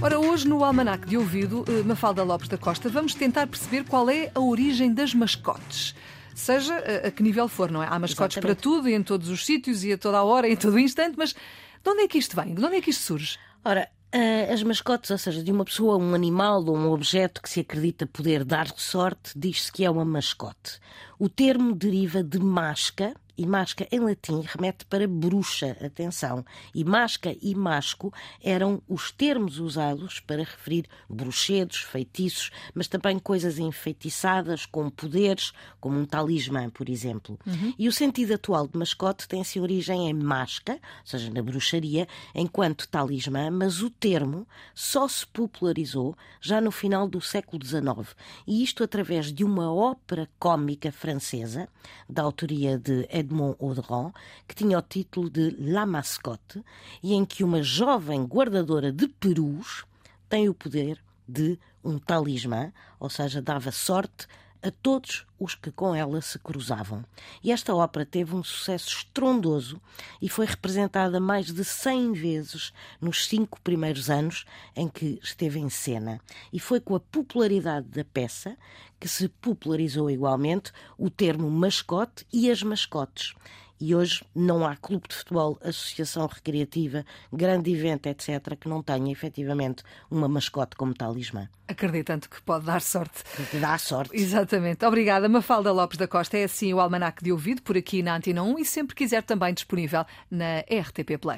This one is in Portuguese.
Ora, hoje no Almanac de Ouvido, eh, Mafalda Lopes da Costa, vamos tentar perceber qual é a origem das mascotes. Seja a que nível for, não é? Há mascotes Exatamente. para tudo e em todos os sítios e a toda a hora e em todo o instante, mas de onde é que isto vem? De onde é que isto surge? Ora, eh, as mascotes, ou seja, de uma pessoa, um animal ou um objeto que se acredita poder dar sorte, diz-se que é uma mascote. O termo deriva de masca, e masca em latim remete para bruxa, atenção. E masca e masco eram os termos usados para referir bruxedos, feitiços, mas também coisas enfeitiçadas com poderes, como um talismã, por exemplo. E o sentido atual de mascote tem se origem em masca, ou seja, na bruxaria, enquanto talismã, mas o termo só se popularizou já no final do século XIX. E isto através de uma ópera cômica francesa, da autoria de Edmond Audran, que tinha o título de La Mascotte, e em que uma jovem guardadora de perus tem o poder de um talismã, ou seja, dava sorte a todos os que com ela se cruzavam. E esta ópera teve um sucesso estrondoso e foi representada mais de 100 vezes nos cinco primeiros anos em que esteve em cena. E foi com a popularidade da peça que se popularizou igualmente o termo mascote e as mascotes. E hoje não há clube de futebol, associação recreativa, grande evento, etc., que não tenha efetivamente uma mascote como talismã. Acreditando que pode dar sorte. Dá sorte. Exatamente. Obrigada, Mafalda Lopes da Costa. É assim o Almanac de Ouvido, por aqui na Antena 1 e sempre quiser também disponível na RTP Play.